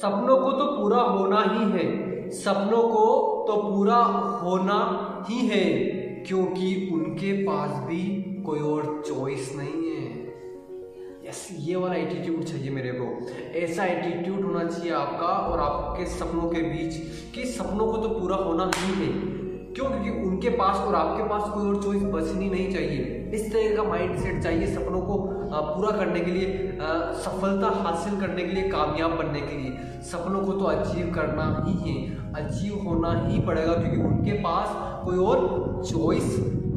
सपनों को तो पूरा होना ही है। सपनों को तो पूरा होना ही है, क्योंकि उनके पास भी कोई और चॉइस नहीं है। यस ये वाला एटीट्यूड चाहिए मेरे को। ऐसा एटीट्यूड होना चाहिए आपका और आपके सपनों के बीच कि सपनों को तो पूरा होना ही है। क्यों? क्योंकि उनके पास और आपके पास कोई और चॉइस बचनी नहीं चाहिए। इस तरह का माइंड सेट चाहिए सपनों को पूरा करने के लिए सफलता हासिल करने के लिए, कामयाब बनने के लिए। सपनों को तो अचीव करना ही है। अचीव होना ही पड़ेगा क्योंकि उनके पास कोई और चॉइस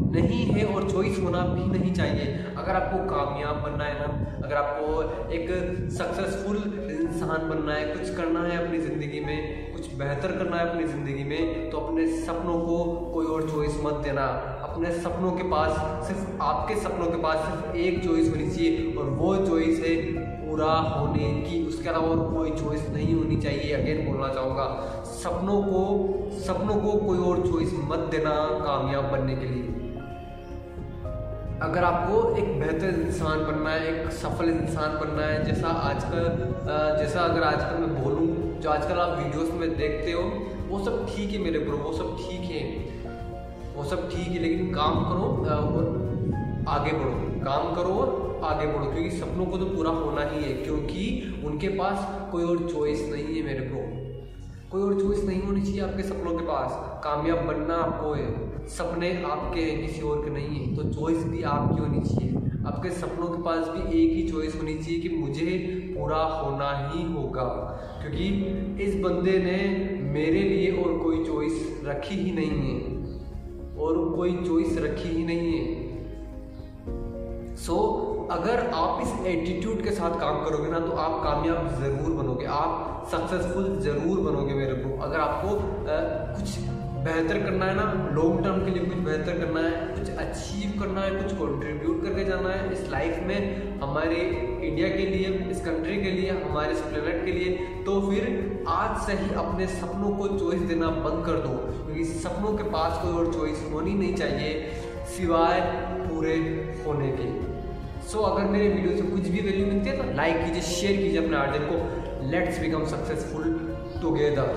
नहीं है और चॉइस होना भी नहीं चाहिए। अगर आपको कामयाब बनना है ना अगर आपको एक सक्सेसफुल इंसान बनना है, कुछ करना है अपनी ज़िंदगी में कुछ बेहतर करना है अपनी ज़िंदगी में तो अपने सपनों को कोई और चॉइस मत देना। अपने सपनों के पास सिर्फ़ आपके सपनों के पास सिर्फ़ एक चॉइस होनी चाहिए, और वो चॉइस है पूरा होने की। उसके अलावा और कोई चॉइस नहीं होनी चाहिए, अगेन बोलना चाहूँगा। सपनों को सपनों को कोई और चॉइस मत देना कामयाब बनने के लिए। अगर आपको एक बेहतर इंसान बनना है, एक सफल इंसान बनना है, जैसा आजकल जैसा अगर आजकल मैं बोलूँ जो आजकल आप वीडियोस में देखते हो, वो सब ठीक है मेरे ब्रो वो सब ठीक है। वो सब ठीक है, लेकिन काम करो और आगे बढ़ो। काम करो और आगे बढ़ो, क्योंकि सपनों को तो पूरा होना ही है, क्योंकि उनके पास कोई और चॉइस नहीं है मेरे ब्रो कोई और चॉइस नहीं होनी चाहिए आपके सपनों के पास। कामयाब बनना आपको है। सपने आपके किसी और के नहीं है। तो चॉइस भी आपकी होनी चाहिए। आपके सपनों के पास भी एक ही चॉइस होनी चाहिए कि मुझे पूरा होना ही होगा। क्योंकि इस बंदे ने मेरे लिए और कोई चॉइस रखी ही नहीं है। और कोई चॉइस रखी ही नहीं है। सो so, अगर आप इस एटीट्यूड के साथ काम करोगे ना तो आप कामयाब ज़रूर बनोगे। आप सक्सेसफुल ज़रूर बनोगे मेरे को। अगर आपको आ, कुछ बेहतर करना है ना लॉन्ग टर्म के लिए कुछ बेहतर करना है कुछ अचीव करना है कुछ कंट्रीब्यूट करके जाना है इस लाइफ में हमारे इंडिया के लिए इस कंट्री के लिए हमारे इस प्लेनेट के लिए तो फिर आज से ही अपने सपनों को चॉइस देना बंद कर दो। क्योंकि सपनों के पास कोई और चॉइस होनी नहीं चाहिए सिवाय पूरे होने के। सो so, अगर मेरे वीडियो से कुछ भी वैल्यू मिलती है तो लाइक कीजिए शेयर कीजिए अपने आर्जन को। Let's become successful together